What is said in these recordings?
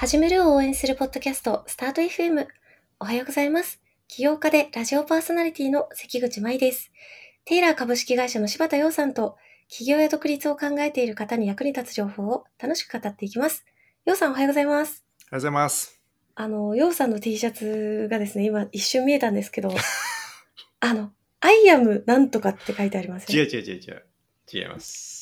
始めるを応援するポッドキャスト、スタート FM。おはようございます。起業家でラジオパーソナリティの関口舞です。テイラー株式会社の柴田洋さんと、起業や独立を考えている方に役に立つ情報を楽しく語っていきます。洋さんおはようございます。おはようございます。あの、洋さんの T シャツがですね、今一瞬見えたんですけど、あの、アイアムなんとかって書いてありますね。違う違う違う違う。違います。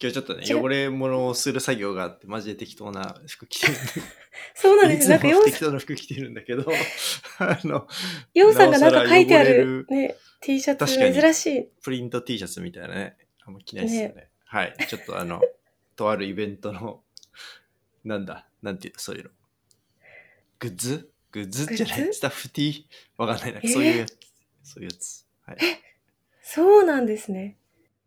今日ちょっとね、汚れ物をする作業があって、マジで適当な服着てる。そうなんです。いつもなんか洋適当な服着てるんだけど、あの、洋さんがなんか書いてあるるね、T シャツ珍しい。プリント T シャツみたいなね、あんま着ないですよね。はい。ちょっとあの、とあるイベントの、なんだ、なんていうの、そういうの。グッズ？グッズじゃない？スタッフ T? わかんないな。えー？そういうやつ。そういうやつ。はい。そうなんですね。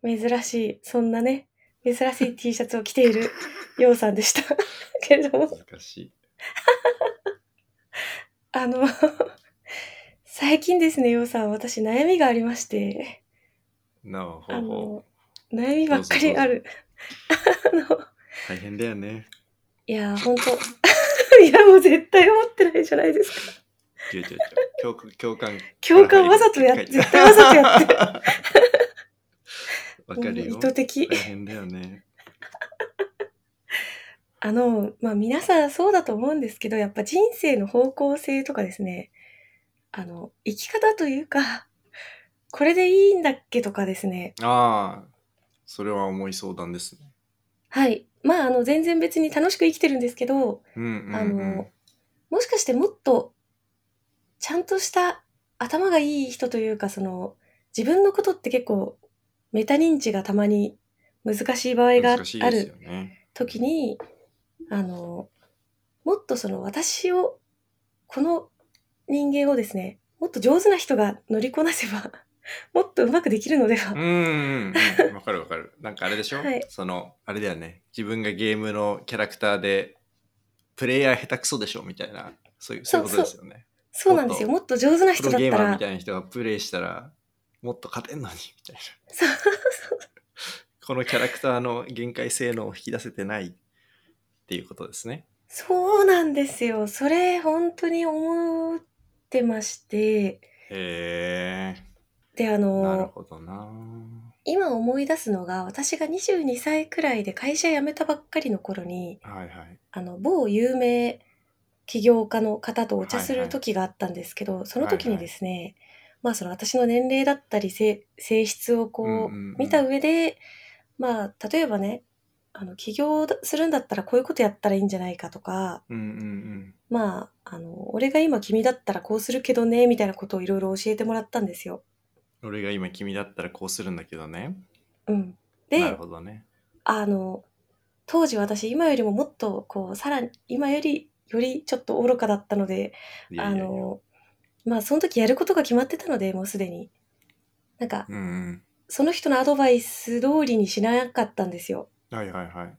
珍しい。そんなね、珍しい T シャツを着ているようさんでした。けれども、難しい。あの、最近ですね、ようさん、私悩みがありまして、なあうほう。の、悩みばっかりある。あの、大変だよね。いやー、ほんと、いや、もう絶対思ってないじゃないですか。共感、共感。わざとやっ、絶対わざとやってる。わかるよ。意図的大変だよね。あの、まあ皆さんそうだと思うんですけど、やっぱ人生の方向性とかですね、あの、生き方というか、これでいいんだっけとかですね。ああ、それは重い相談ですね。はい。まあ、あの、全然別に楽しく生きてるんですけど、うんうん、うん。あの、もしかしてもっと、ちゃんとした頭がいい人というか、その、自分のことって結構、メタ認知がたまに難しい場合があ難しいでする。時に、あの、もっとその私を、この人間をですね、もっと上手な人が乗りこなせば、もっとうまくできるのでは。うんうんうん。わかるわかる。なんかあれでしょ、はいその、あれだよね。自分がゲームのキャラクターで、プレイヤー下手くそでしょ？みたいな、そういう、そういうことですよね。そうなんですよ。もっと上手なプロゲー人だったら、マーみたいな人がプレイしたら、もっと勝てんのに、みたいな。そうこのキャラクターの限界性能を引き出せてないっていうことですね。そうなんですよ。それ、本当に思ってまして、へで、あえ、なるの、ほどな。今思い出すのが、私が22歳くらいで会社辞めたばっかりの頃に、はいはい。あの、某有名起業家の方とお茶する時があったんですけど、その時にはいはいですね、まあその私の年齢だったり性性質をこう、うんうんうん見た上で、まあ例えばね、あの起業するんだったらこういうことやったらいいんじゃないかとか、うんうんうん。まあ、あの、俺が今君だったらこうするけどね、みたいなことをいろいろ教えてもらったんですよ。俺が今君だったらこうするんだけどね。うん。なるで、ほどね。あの、当時私今よりももっとこう、さらに、今より、よりちょっと愚かだったので、あいやいやいやの、まあその時やることが決まってたので、もうすでに。なんか、うんうん。その人のアドバイス通りにしなかったんですよ。はいはいはい。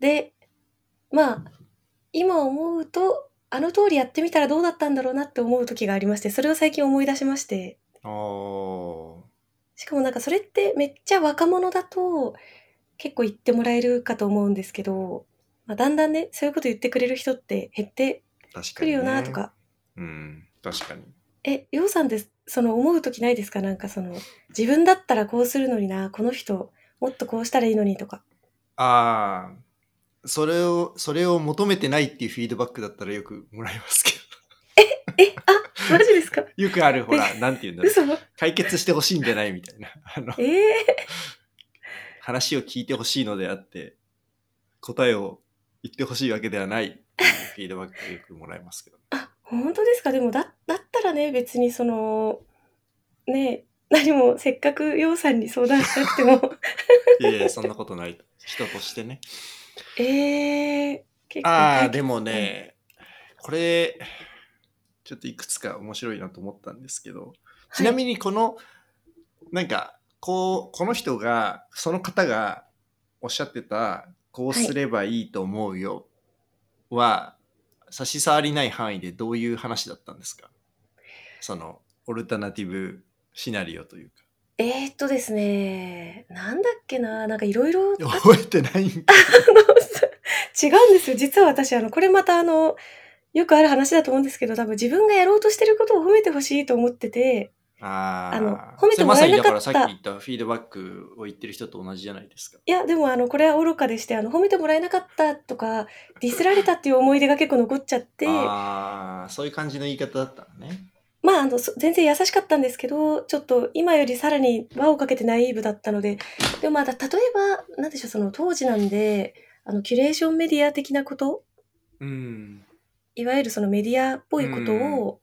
で、まあ、今思うと、あの通りやってみたらどうだったんだろうなって思う時がありまして、それを最近思い出しまして、あーしかもなんかそれってめっちゃ若者だと結構言ってもらえるかと思うんですけど、まあ、だんだんね、そういうこと言ってくれる人って減って確かに、ね。くるよなとか。うん、確かに。え、ようさんってその思う時ないですか？なんかその自分だったらこうするのにな、この人もっとこうしたらいいのにとか。ああ、それを、それを求めてないっていうフィードバックだったらよくもらいますけえ、あ、マジですか？ど。よくある、ほら、なんて言うんだろう。嘘解決してほしいんじゃないみたいな。あの、ええ 話を聞いてほしいのであって、答えを言ってほしいわけではないっていうフィードバックをよくもらいますけど。あ、本当ですか？でもだ、だったらね、別にその、ね、何もせっかくようさんに相談しなくても、いやいや、そんなことない。人としてね。ええ結構ああ、でもね、これ、ちょっといくつか面白いなと思ったんですけど、ちなみにこの、なんか、こう、この人が、その方がおっしゃってた、こうすればいいと思うよは、差し障りない範囲でどういう話だったんですか？その、オルタナティブシナリオというか。えー、っとですね、なんだっけな、なんかいろいろ、あ覚えてないんか。違うんですよ。実は私、あの、これまたあの、よくある話だと思うんですけど、多分自分がやろうとしてることを褒めてほしいと思ってて、ああのあ褒めてもらえなかったまさにだからさっき言ったフィードバックを言ってる人と同じじゃないですか。いや、でもあの、これは愚かでして、あの、褒めてもらえなかったとか、ディスられたっていう思い出が結構残っちゃって、ああ、そういう感じの言い方だったのね。まあ、あの、そ全然優しかったんですけど、ちょっと今よりさらに輪をかけてナイーブだったので、でもまあ、例えば、なんでしょう、その当時なんで、あの、キュレーションメディア的なこと、うん。いわゆるそのメディアっぽいことを、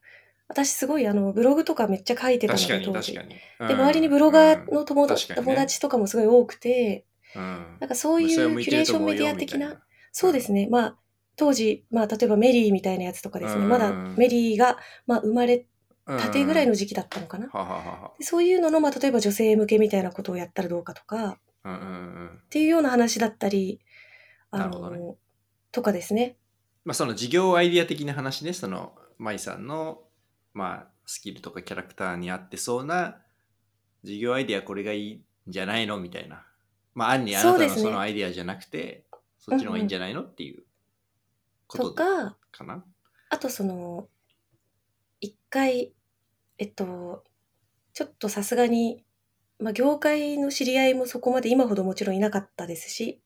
私すごいあの、ブログとかめっちゃ書いてたので、当時。確かに。で、周りにブロガーの友,、確かにね友達とかもすごい多くて、うん、なんかそういうキュレーションメディア的な、そうですね。まあ、当時、まあ、例えば MERYみたいなやつとかですね。うんまだ MERYが、まあ、生まれたてぐらいの時時期だったのかな。ははははでそういうのの、まあ、例えば女性向けみたいなことをやったらどうかとか、うんうんうん。っていうような話だったり、あの、ね。とかですね。まあその事業アイディア的な話ね。その舞さんのまあスキルとかキャラクターに合ってそうな事業アイディアこれがいいんじゃないのみたいな。まあ暗にあなたのそのアイディアじゃなくてそ,、っちの方がいいんじゃないのっていうこととか、かな。あとその、一回、えっと、ちょっとさすがに、まあ、業界の知り合いもそこまで今ほどもちろんいなかったですし、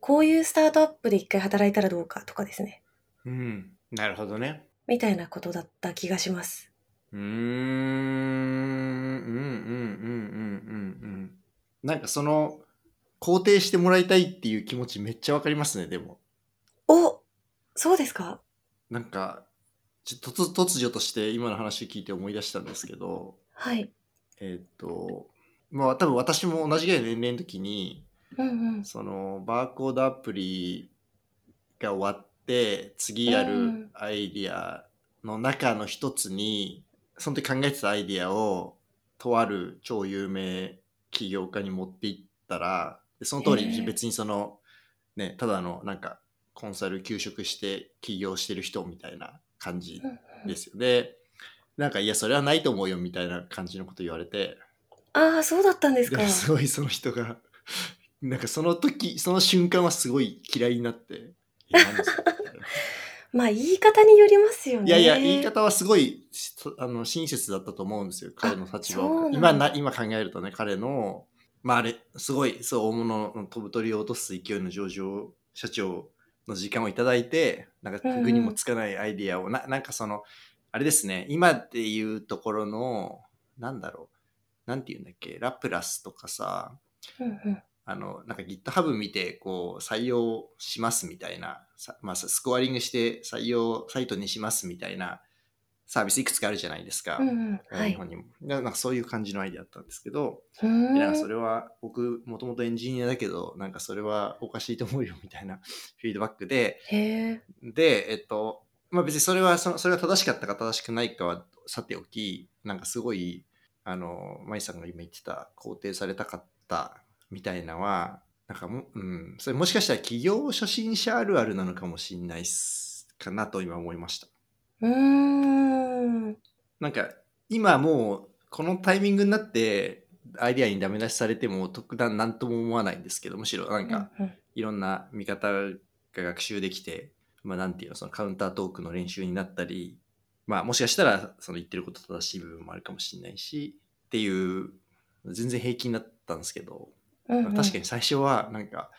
こういうスタートアップで一回働いたらどうかとかですね。うん。なるほどね。みたいなことだった気がします。うーん。うんうんうんうんうんうん。なんかその肯定してもらいたいっていう気持ちめっちゃわかりますねでも。おそうですか？なんかちょ突突如として今の話を聞いて思い出したんですけどはい。えーっとまあ多分私も同じぐらいの年齢の時にうんうん。そのバーコードアプリが終わって次やるうんアイディアの中の一つにその時考えてたアイディアをとある超有名起業家に持っていったらでその通へりえ別にそのねただのなんかコンサル休職して起業してる人みたいな感じですよ。でなんかいやそれはないと思うよみたいな感じのこと言われて。ああ、そうだったんですか。ですごいその人が なんかその時その瞬間はすごい嫌いになって まあ、言い方によりますよね。いやいや言い方はすごいしあの親切だったと思うんですよ彼の立場を今な今考えるとね彼のまああれすごいそう大物の飛ぶ鳥を落とす勢いの上場社長の時間をいただいてなんかうんうん具にもつかないアイディアを、ななんかそのあれですね今っていうところのなんだろうなんていうんだっけラプラスとかさうんうん。あの、なんか GitHub 見て、こう、採用しますみたいな、さまあ、スコアリングして採用サイトにしますみたいなサービスいくつかあるじゃないですか。うんうん。はい。日本にも。なんかそういう感じのアイデアだったんですけど、なんかそれは僕、もともとエンジニアだけど、なんかそれはおかしいと思うよみたいな フィードバックで。で、えっと、まあ別にそれは、そのそれが正しかったか正しくないかはさておき、なんかすごい、あの、舞さんが今言ってた、肯定されたかったみたいなのは、なんかも、うん、それもしかしたら企業初心者あるあるなのかもしれないっす、かなと今思いました。うーん。なんか、今もう、このタイミングになって、アイディアにダメ出しされても特段何とも思わないんですけど、むしろなんか、いろんな見方が学習できて、まあ、なんていうの、そのカウンタートークの練習になったり、まあ、もしかしたら、その言ってること正しい部分もあるかもしれないし、っていう、全然平気になったんですけど、うんうん確かに最初は、なんか、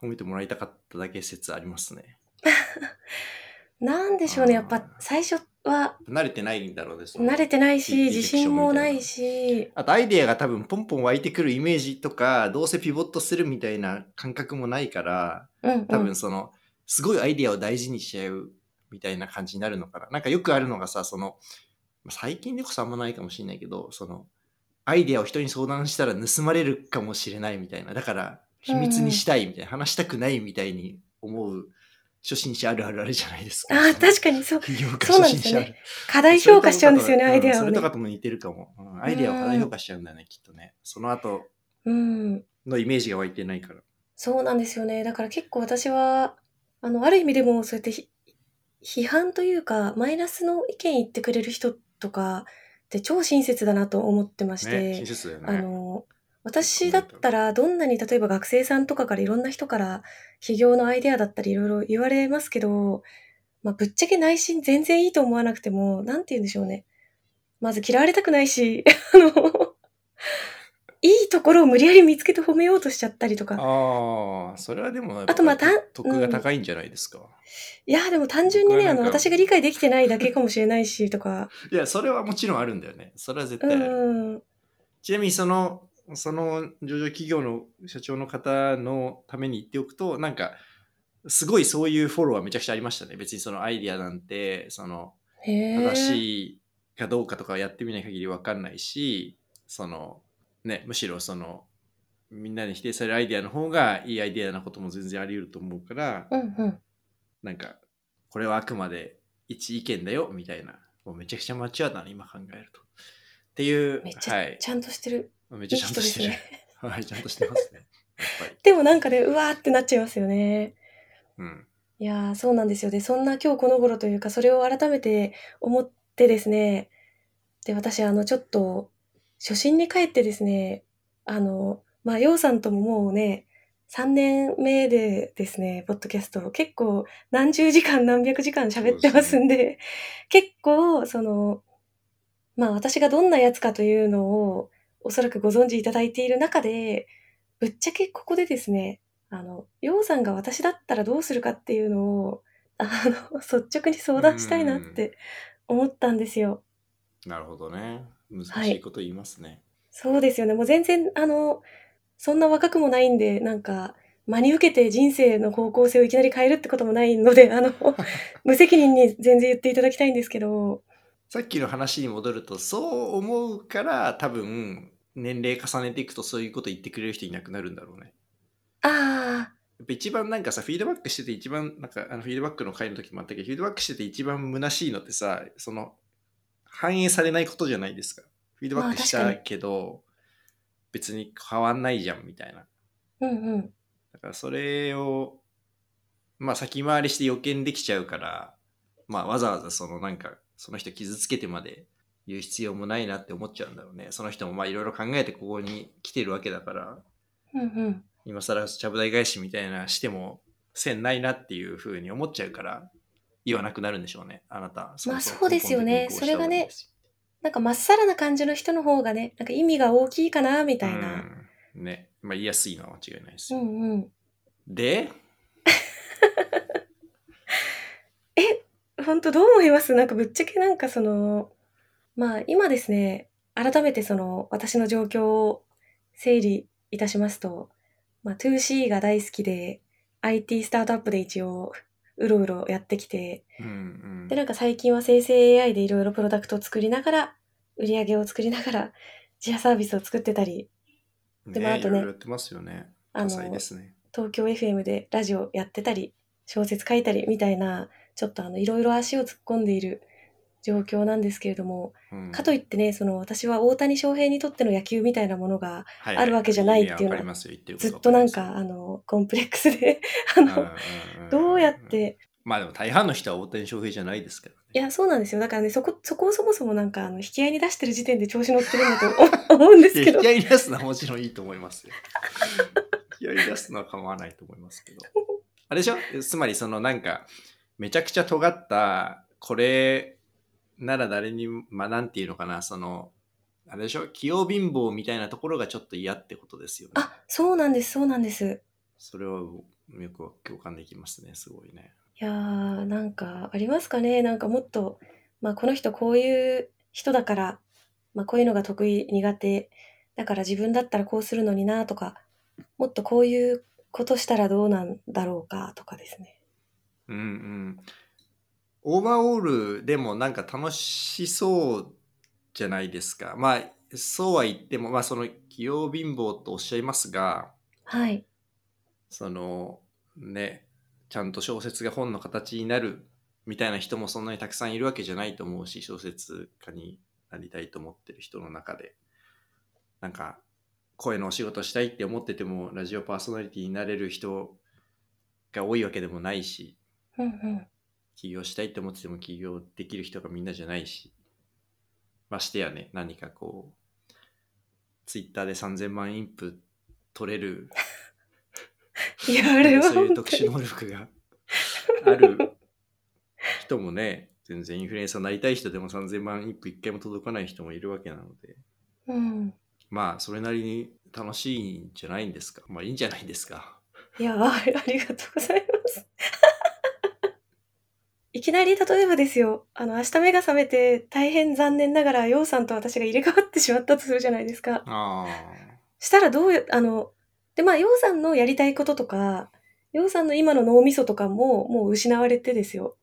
褒めてもらいたかっただけ説ありますね。なんでしょうね。やっぱ最初は慣れてないんだろうね。その慣れてないし、自信もないし、あとアイデアが多分ポンポン湧いてくるイメージとか、どうせピボットするみたいな感覚もないから、うんうん多分その、すごいアイデアを大事にしちゃうみたいな感じになるのかな。なんかよくあるのがさ、その、まあ最近でこそあんまないかもしれないけど、その、アイデアを人に相談したら盗まれるかもしれないみたいな。だから、秘密にしたいみたいな、話したくないみたいに思う初心者あるあるあるじゃないですか。ああ、確かにそう。そうなん初心者あるですよね。過大評価しちゃうんですよね、そアイデアをねそれと。かとも似てるかも。うんアイデアを過大評価しちゃうんだよね、きっとね。その後うん。のイメージが湧いてないから。そうなんですよね。だから結構私は、あの、ある意味でもそうやってひ批判というか、マイナスの意見言ってくれる人とかって超親切だなと思ってまして、ね、親切だよね。あの、私だったらどんなに例えば学生さんとかからいろんな人から起業のアイデアだったりいろいろ言われますけど、まあ、ぶっちゃけ内心全然いいと思わなくても、なんて言うんでしょうね。まず嫌われたくないし、あの、いいところを無理やり見つけて褒めようとしちゃったりとか。ああ、それはでも、あとまあた得が高いんじゃないですか。いや、でも単純にね、あの、私が理解できてないだけかもしれないし、とか。いや、それはもちろんあるんだよね。それは絶う対ある。ん。ちなみにその、その上場企業の社長の方のために言っておくと、なんか、すごいそういうフォローはめちゃくちゃありましたね。別にそのアイディアなんて、その。正しいかどうかとかやってみない限り分かんないし、その、ね、むしろその、みんなに否定されるアイディアの方がいいアイディアなことも全然あり得ると思うから、うんうん。なんか、これはあくまで一意見だよ、みたいな。もうめちゃくちゃマチュアだな、今考えると。っていう、めっちはい。ゃちゃんとしてる。めっちゃちゃんとしてる。いい人ではい、ちゃんとしてますね。でもなんかね、うわーってなっちゃいますよね。うん。いやー、そうなんですよ。で、そんな今日この頃というか、それを改めて思ってですね、で、私、あの、ちょっと、初心に帰ってですね、あの、まあ、ようさんとももうね、3年目でですね、ポッドキャスト、結構何十時間何百時間喋ってますんで、結構、その、まあ私がどんなやつかというのをおそらくご存知いただいている中で、ぶっちゃけここでですね、あの、ようさんが私だったらどうするかっていうのを、あの、率直に相談したいなって思ったんですよ。なるほどね。難しいこと言いますね。そうですよね。もう全然、あの、そんな若くもないんで、なんか、真に受けて人生の方向性をいきなり変えるってこともないので、あの、無責任に全然言っていただきたいんですけど、さっきの話に戻ると、そう思うから、多分、年齢重ねていくとそういうこと言ってくれる人いなくなるんだろうね。あやっぱ一番なんかさ、フィードバックしてて一番、なんかあのフィードバックの回の時もあったけど、フィードバックしてて一番虚しいのってさ、その、反映されないことじゃないですか。フィードバックしたけど、別に変わんないじゃんみたいな。あ、うんうん。だからそれを、まあ先回りして予見できちゃうから、まあわざわざそのなんか、その人傷つけてまで言う必要もないなって思っちゃうんだろうね。その人もまあいろいろ考えてここに来てるわけだから、うんうん。今更ちゃぶ台返しみたいなしても線ないなっていうふうに思っちゃうから、言わなくなるんでしょうね。あなた。まあそうですよね根本的にこうした方がいいですなんかまっさらな感じの人の方がね、なんか意味が大きいかな、みたいな。うんね。まあ言いやすいのは間違いないですうよ。んうん。で、本当どう思います？なんかぶっちゃけなんかその、まあ今ですね、改めてその私の状況を整理いたしますと、まあ 2C が大好きで IT スタートアップで一応うろうろやってきて、うんうんでなんか最近は生成 AI でいろいろプロダクトを作りながら、売り上げを作りながら自社サービスを作ってたり、でもあとねいろいろやってますよね。あのね。東京 FM でラジオやってたり、小説書いたりみたいな、ちょっとあのいろいろ足を突っ込んでいる状況なんですけれども、うんかといってね、その私は大谷翔平にとっての野球みたいなものがはいあるわけじゃないっていうのはずっとなんわかあのコンプレックスで、あの、どうやっ。て、まあでも大半の人は大谷翔平じゃないですけどね。いや、そうなんですよ。だからね、そこ、そこをそもそもなんかあの引き合いに出してる時点で調子乗ってるんだと思うんですけどいや引き。合いに出すのはもちろんいいと思いますよ。引き合いに出すのは構わないと思いますけど。あれでしょ？つまりそのなんか、めちゃくちゃ尖った、これなら誰にも、まあなんていうのかな、その、あれでしょ器用貧乏みたいなところがちょっと嫌ってことですよね。あ、そうなんです、そうなんです。それはよく共感できますね、すごいね。いやー、なんかありますかねなんかもっと、まあこの人こういう人だから、まあこういうのが得意、苦手、だから自分だったらこうするのになとか、もっとこういうことしたらどうなんだろうかとかですね。うんうん。オーバーオールでもなんか楽しそうじゃないですか。まあ、そうは言っても、まあその器用貧乏とおっしゃいますが、はい。そのね、ちゃんと小説が本の形になるみたいな人もそんなにたくさんいるわけじゃないと思うし、小説家になりたいと思ってる人の中で。なんか、声のお仕事したいって思ってても、ラジオパーソナリティになれる人が多いわけでもないし、うんうん。起業したいって思ってても起業できる人がみんなじゃないし、ましてやね、何かこう、ツイッターで3000万インプ取れる。いや、あれはそういう特殊能力がある人もね全然インフルエンサーになりたい人でも3000万インプ1回も届かない人もいるわけなので。うん。まあそれなりに楽しいんじゃないんですか。まあいいんじゃないですか。いや、あ ありがとうございます。いきなり例えばですよ、あの、明日目が覚めて大変残念ながら、ようさんと私が入れ替わってしまったとするじゃないですか。あしたらどうや、あの、で、まあ、ようさんのやりたいこととか、ようさんの今の脳みそとかももう失われてですよ。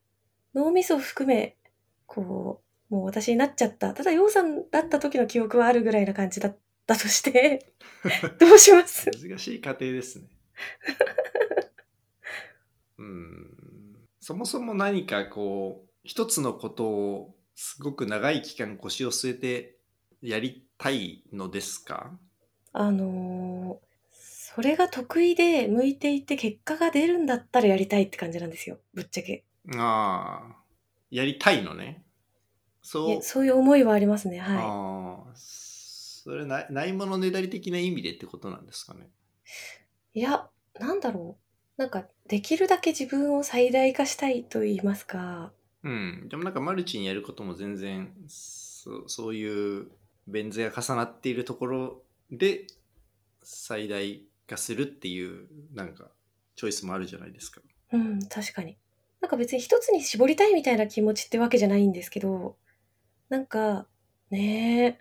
脳みそ含め、こう、もう私になっちゃった。ただ、ようさんだった時の記憶はあるぐらいな感じだったとして、どうします？難しい過程ですね うんそもそも何かこう一つのことをすごく長い期間腰を据えてやりたいのですか？あのーそれが得意で向いていて結果が出るんだったらやりたいって感じなんですよ。ぶっちゃけ。ああやりたいのねいそうやそういう思いはありますね。はああそれなないものねだり的な意味でってことなんですかね？い。いや、なんだろう。なんか、できるだけ自分を最大化したいと言いますか。うんでもなんかマルチにやることも全然そそういうベン図が重なっているところで最大化するっていうなんかチョイスもあるじゃないですか。うん、確かに。なんか別に一つに絞りたいみたいな気持ちってわけじゃないんですけど、なんか、ねえ、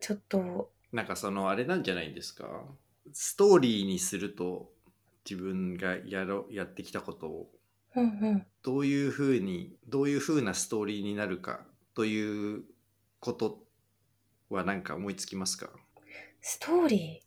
ちょっと、なんかそのあれなんじゃないんですかストーリーにすると自分がやろやってきたことをうんうん。どういうふうにどういうふうなストーリーになるかということはなんか思いつきますか？ストーリ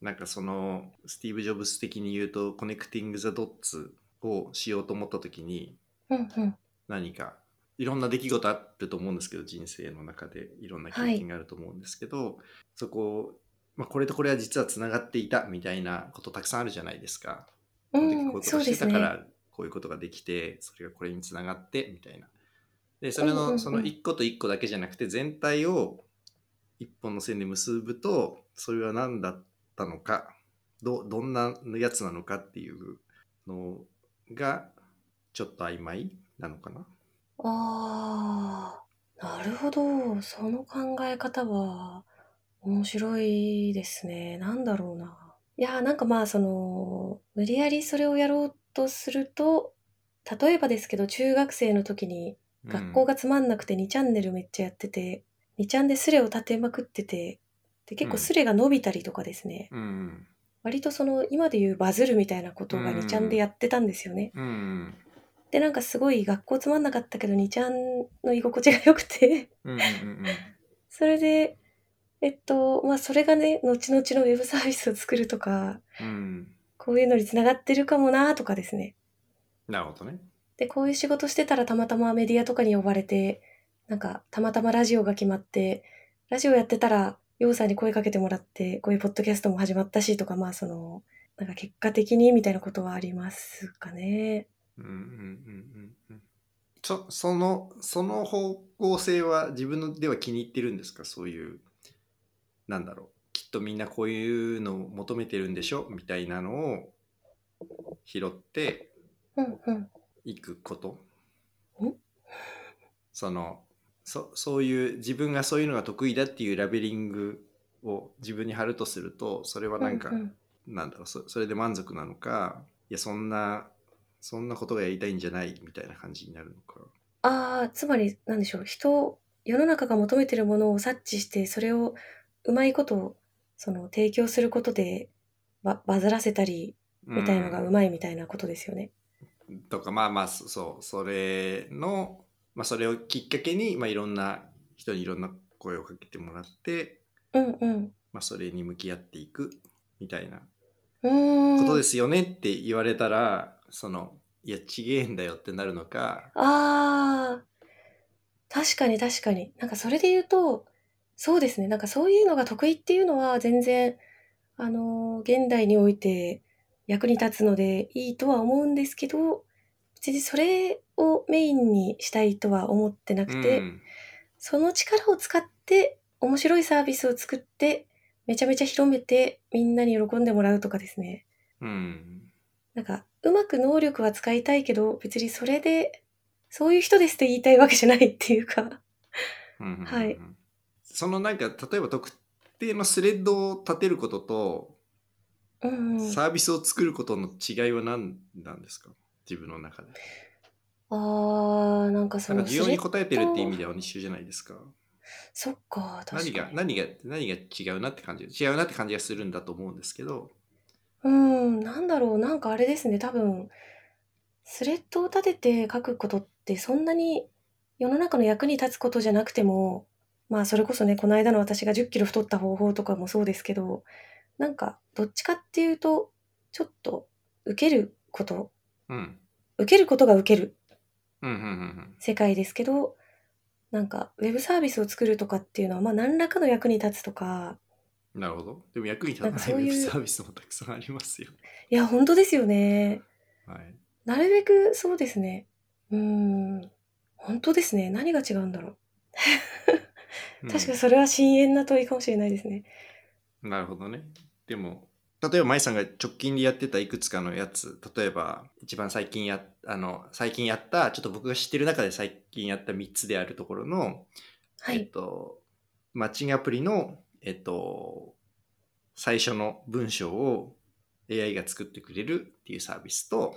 なんかそのスティーブ・ジョブス的に言うと connecting the dots をしようと思った時にー。うんうん。何かいろんな出来事あると思うんですけど人生の中でいろんな経験があると思うんですけど、そこ、まあ、これとこれは実はつながっていたみたいなことたくさんあるじゃないですか。う、こういうことそうですねがしてたか。らこういうことができてそれがこれにつながってみたいな。でそれのその一個と一個だけじゃなくて全体を一本の線で結ぶとそれは何だったのかどどんなやつなのかっていうのがちょっと曖昧なのかな。ああ、なるほど。その考え方は面白いですね。なんだろうな。いや、なんかまあ、その、無理やりそれをやろうとすると、例えばですけど、中学生の時に学校がつまんなくて2チャンネルめっちゃやってて、2チャンでスレを立てまくってて、で、結構スレが伸びたりとかですね。うんうん割とその、今で言うバズるみたいなことが2チャンでやってたんですよね。うんうんで、なんかすごい学校つまんなかったけど、2ちゃんの居心地が良くて、うんうんうんそれで、えっと、まあそれがね、後々のウェブサービスを作るとか、うんこういうのにつながってるかもなとかですね。なるほどね。で、こういう仕事してたらたまたまメディアとかに呼ばれて、なんかたまたまラジオが決まって、ラジオやってたら、ヨウさんに声かけてもらって、こういうポッドキャストも始まったしとか、まあその、なんか結果的にみたいなことはありますかね。うんうんうんうんうんそそのその方向性は自分のでは気に入ってるんですか？そういうなんだろうきっとみんなこういうのを求めてるんでしょ？みたいなのを拾ってうんうん。いくことんそのそそういう自分がそういうのが得意だっていうラベリングを自分に貼るとするとそれはなんか、うんうんなんだろうそそれで満足なのかいやそんなそんなことがやりたいんじゃないみたいな感じになるのか。ああ、つまり、なんでしょう。人、世の中が求めてるものを察知して、それをうまいこと、その、提供することで、ババズらせたり、みたいのがうまいみたいなことですよね。うんとかまあまあそそうそれの、まあ、それをきっかけに、まあ、いろんな人にいろんな声をかけてもらって、うんうん。まあ、それに向き合っていくみたいな。ことですよねって言われたら、そのいやちげえんだよってなるのかああ、確かに確かに。なんかそれで言うと、そうですね。なんかそういうのが得意っていうのは全然、あのー現代において役に立つのでいいとは思うんですけど、別にそれをメインにしたいとは思ってなくて、うんその力を使って面白いサービスを作って、めちゃめちゃ広めてみんなに喜んでもらうとかですね。うん。なんか、うまく能力は使いたいけど、別にそれで、そういう人ですって言いたいわけじゃないっていうか。うんはい。そのなんか、例えば特定のスレッドを立てることと、うんうん。サービスを作ることの違いは何なんですか？自分の中で。あー、なんかそなんか需要に応えてるっていう意味ドでは一緒じゃないですか。そっか、確何。が何が何が違うなって感じ違うなって感じがするんだと思うんですけどうん、なんだろう、なんかあれですね、多分、スレッドを立てて書くことってそんなに世の中の役に立つことじゃなくても、まあそれこそね、この間の私が10キロ太った方法とかもそうですけど、なんかどっちかっていうと、ちょっと受けること、うん受けることが受ける世界ですけど、なんかウェブサービスを作るとかっていうのは、まあ何らかの役に立つとか、うんなるほどでも役に立たないウェブサービスもたくさんありますよいや、本当ですよね。はいなるべくそうですね。うーん。本当ですね。何が違うんだろう。うん確かにそれは深淵な問いかもしれないですね。なるほどねでも例えば舞さんが直近でやってたいくつかのやつ例えば一番最近やあの最近やったちょっと僕が知ってる中で最近やった3つであるところのえっはい。と、マッチングアプリの、えっと、最初の文章を AI が作ってくれるっていうサービスと、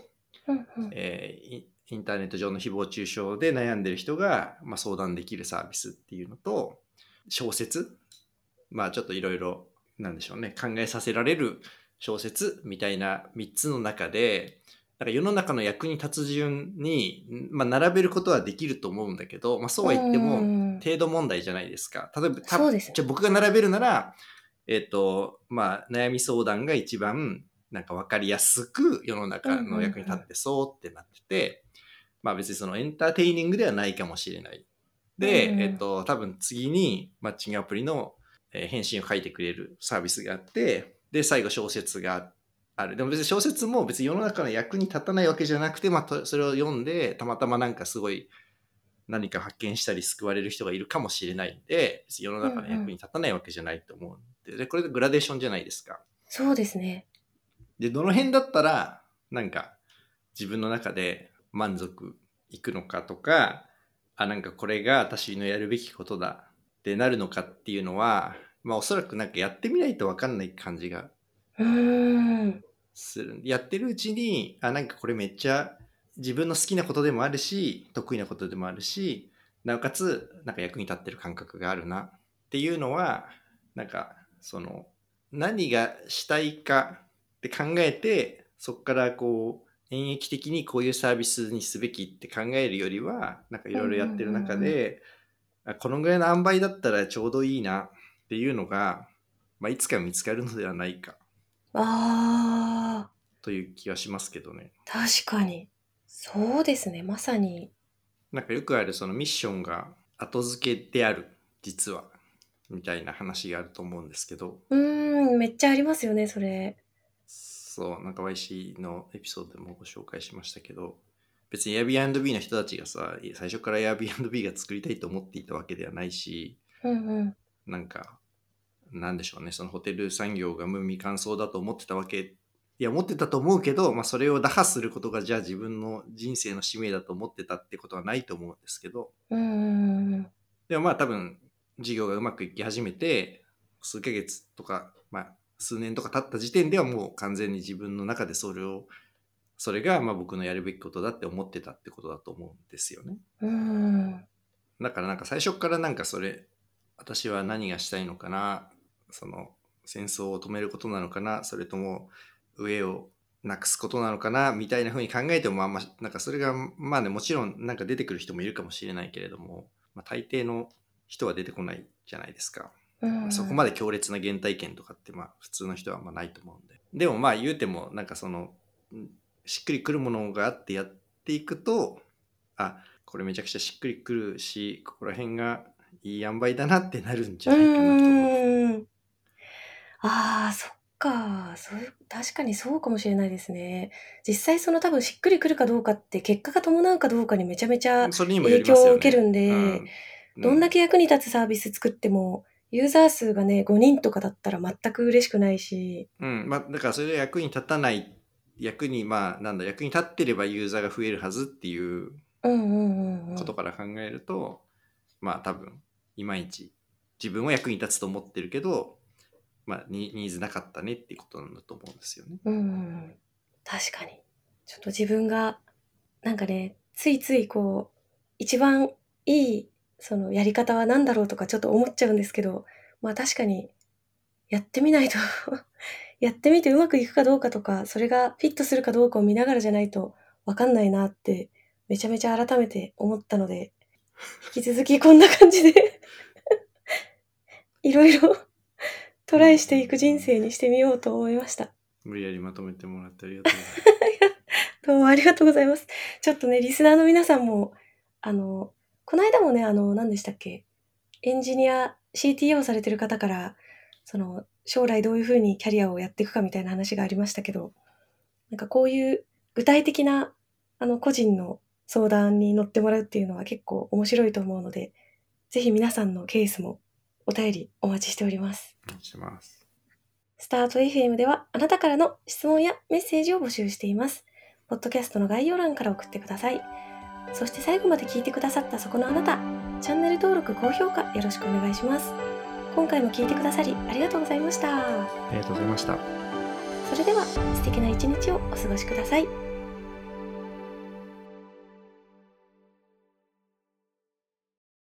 うんうん。えーインターネット上の誹謗中傷で悩んでる人が、まあ、相談できるサービスっていうのと、小説、まあちょっといろいろ、なんでしょうね、考えさせられる小説みたいな3つの中で、なんか世の中の役に立つ順に、まあ、並べることはできると思うんだけど、まあ、そうは言っても、うん程度問題じゃないですか。例えば、たそうですねじゃあ僕が並べるなら、えっ、と、まあ、悩み相談が一番、なんか分かりやすく世の中の役に立ってそうってなってて、まあ別にそのエンターテイニングではないかもしれない。で、うんえっ、と、多分次にマッチングアプリの、えー返信を書いてくれるサービスがあって、で、最後小説がある。でも別に小説も別に世の中の役に立たないわけじゃなくて、まあとそれを読んで、たまたまなんかすごい何か発見したり救われる人がいるかもしれないんで、別に世の中の役に立たないわけじゃないと思うんで、でこれでグラデーションじゃないですか。そうですね。で、どの辺だったら、なんか自分の中で満足いくのかとか、あ、なんかこれが私のやるべきことだってなるのかっていうのは、まあおそらくなんかやってみないとわかんない感じがうーん。する。やってるうちに、あ、なんかこれめっちゃ自分の好きなことでもあるし、得意なことでもあるし、なおかつ、なんか役に立ってる感覚があるなっていうのは、なんか、その、何がしたいかって考えて、そこからこう、演劇的にこういうサービスにすべきって考えるよりは、なんかいろいろやってる中うんうんうんこのぐらいの塩梅だったらちょうどいいなっていうのが、まあ、いつか見つかるのではないかあという気はしますけどね。ー、確かに。そうですね。まさに。なんかよくあるそのミッションが後付けである、実は、みたいな話があると思うんですけど、うーん、めっちゃありますよね、それ。そう、なんか YC のエピソードでもご紹介しましたけど、別に Airbnb の人たちがさ、最初から Airbnb が作りたいと思っていたわけではないし、うんうん。なんか、なんでしょうね、そのホテル産業が無味乾燥だと思ってたわけ、いや、思ってたと思うけど、まあ、それを打破することが、じゃあ自分の人生の使命だと思ってたってことはないと思うんですけど、うんうんうん。でもまあ多分事業がうまくいき始めて数ヶ月とか、まあ、数年とか経った時点ではもう完全に自分の中でそれをそれがまあ僕のやるべきことだって思ってたってことだと思うんですよね。うん。だからなんか最初からなんかそれ私は何がしたいのかなその戦争を止めることなのかなそれとも上をなくすことなのかなみたいな風に考えてもあんまなんかそれがまあねもちろんなんか出てくる人もいるかもしれないけれども、まあ、大抵の人は出てこないじゃないですか。うんうんそこまで強烈な原体験とかってまあ普通の人はまあないと思うんで。でもまあ言うてもなんかそのんしっくりくるものがあってやっていくとあこれめちゃくちゃしっくりくるしここら辺がいい塩梅だなってなるんじゃないかなと思う。うん。ああ、そっか。そう確かにそうかもしれないですね。実際その多分しっくりくるかどうかって結果が伴うかどうかにめちゃめちゃ。影響を受けるんでうんどんだけ役に立つサービス作ってもユーザー数がね、5人とかだったら全く嬉しくないし、うん。まあ、だからそれが役に立たない、役に、まあ、なんだ、役に立ってればユーザーが増えるはずっていううんうんうんうん。ことから考えると、まあ多分、いまいち自分は役に立つと思ってるけど、まあニニーズなかったねっていうことなんだと思うんですよね。うん。確かに。ちょっと自分が、なんかね、ついついこう、一番いい、そのやり方は何だろうとかちょっと思っちゃうんですけど、まあ確かに、やってみないと、やってみてうまくいくかどうかとか、それがフィットするかどうかを見ながらじゃないとわかんないなって、めちゃめちゃ改めて思ったので、引き続きこんな感じで、いろいろトライしていく人生にしてみようと思いました。無理やりまとめてもらってありがとうございます。どうもありがとうございます。ちょっとね、リスナーの皆さんも、あの、この間もね、あの、何でしたっけ？エンジニア、CTO されてる方から、その、将来どういうふうにキャリアをやっていくかみたいな話がありましたけど、なんかこういう具体的な、あの、個人の相談に乗ってもらうっていうのは結構面白いと思うので、ぜひ皆さんのケースもお便りお待ちしております。お願いします。スタート FM ではあなたからの質問やメッセージを募集しています。ポッドキャストの概要欄から送ってください。そして最後まで聞いてくださったそこのあなた、チャンネル登録、高評価よろしくお願いします。今回も聞いてくださりありがとうございました。ありがとうございました。それでは素敵な一日をお過ごしください。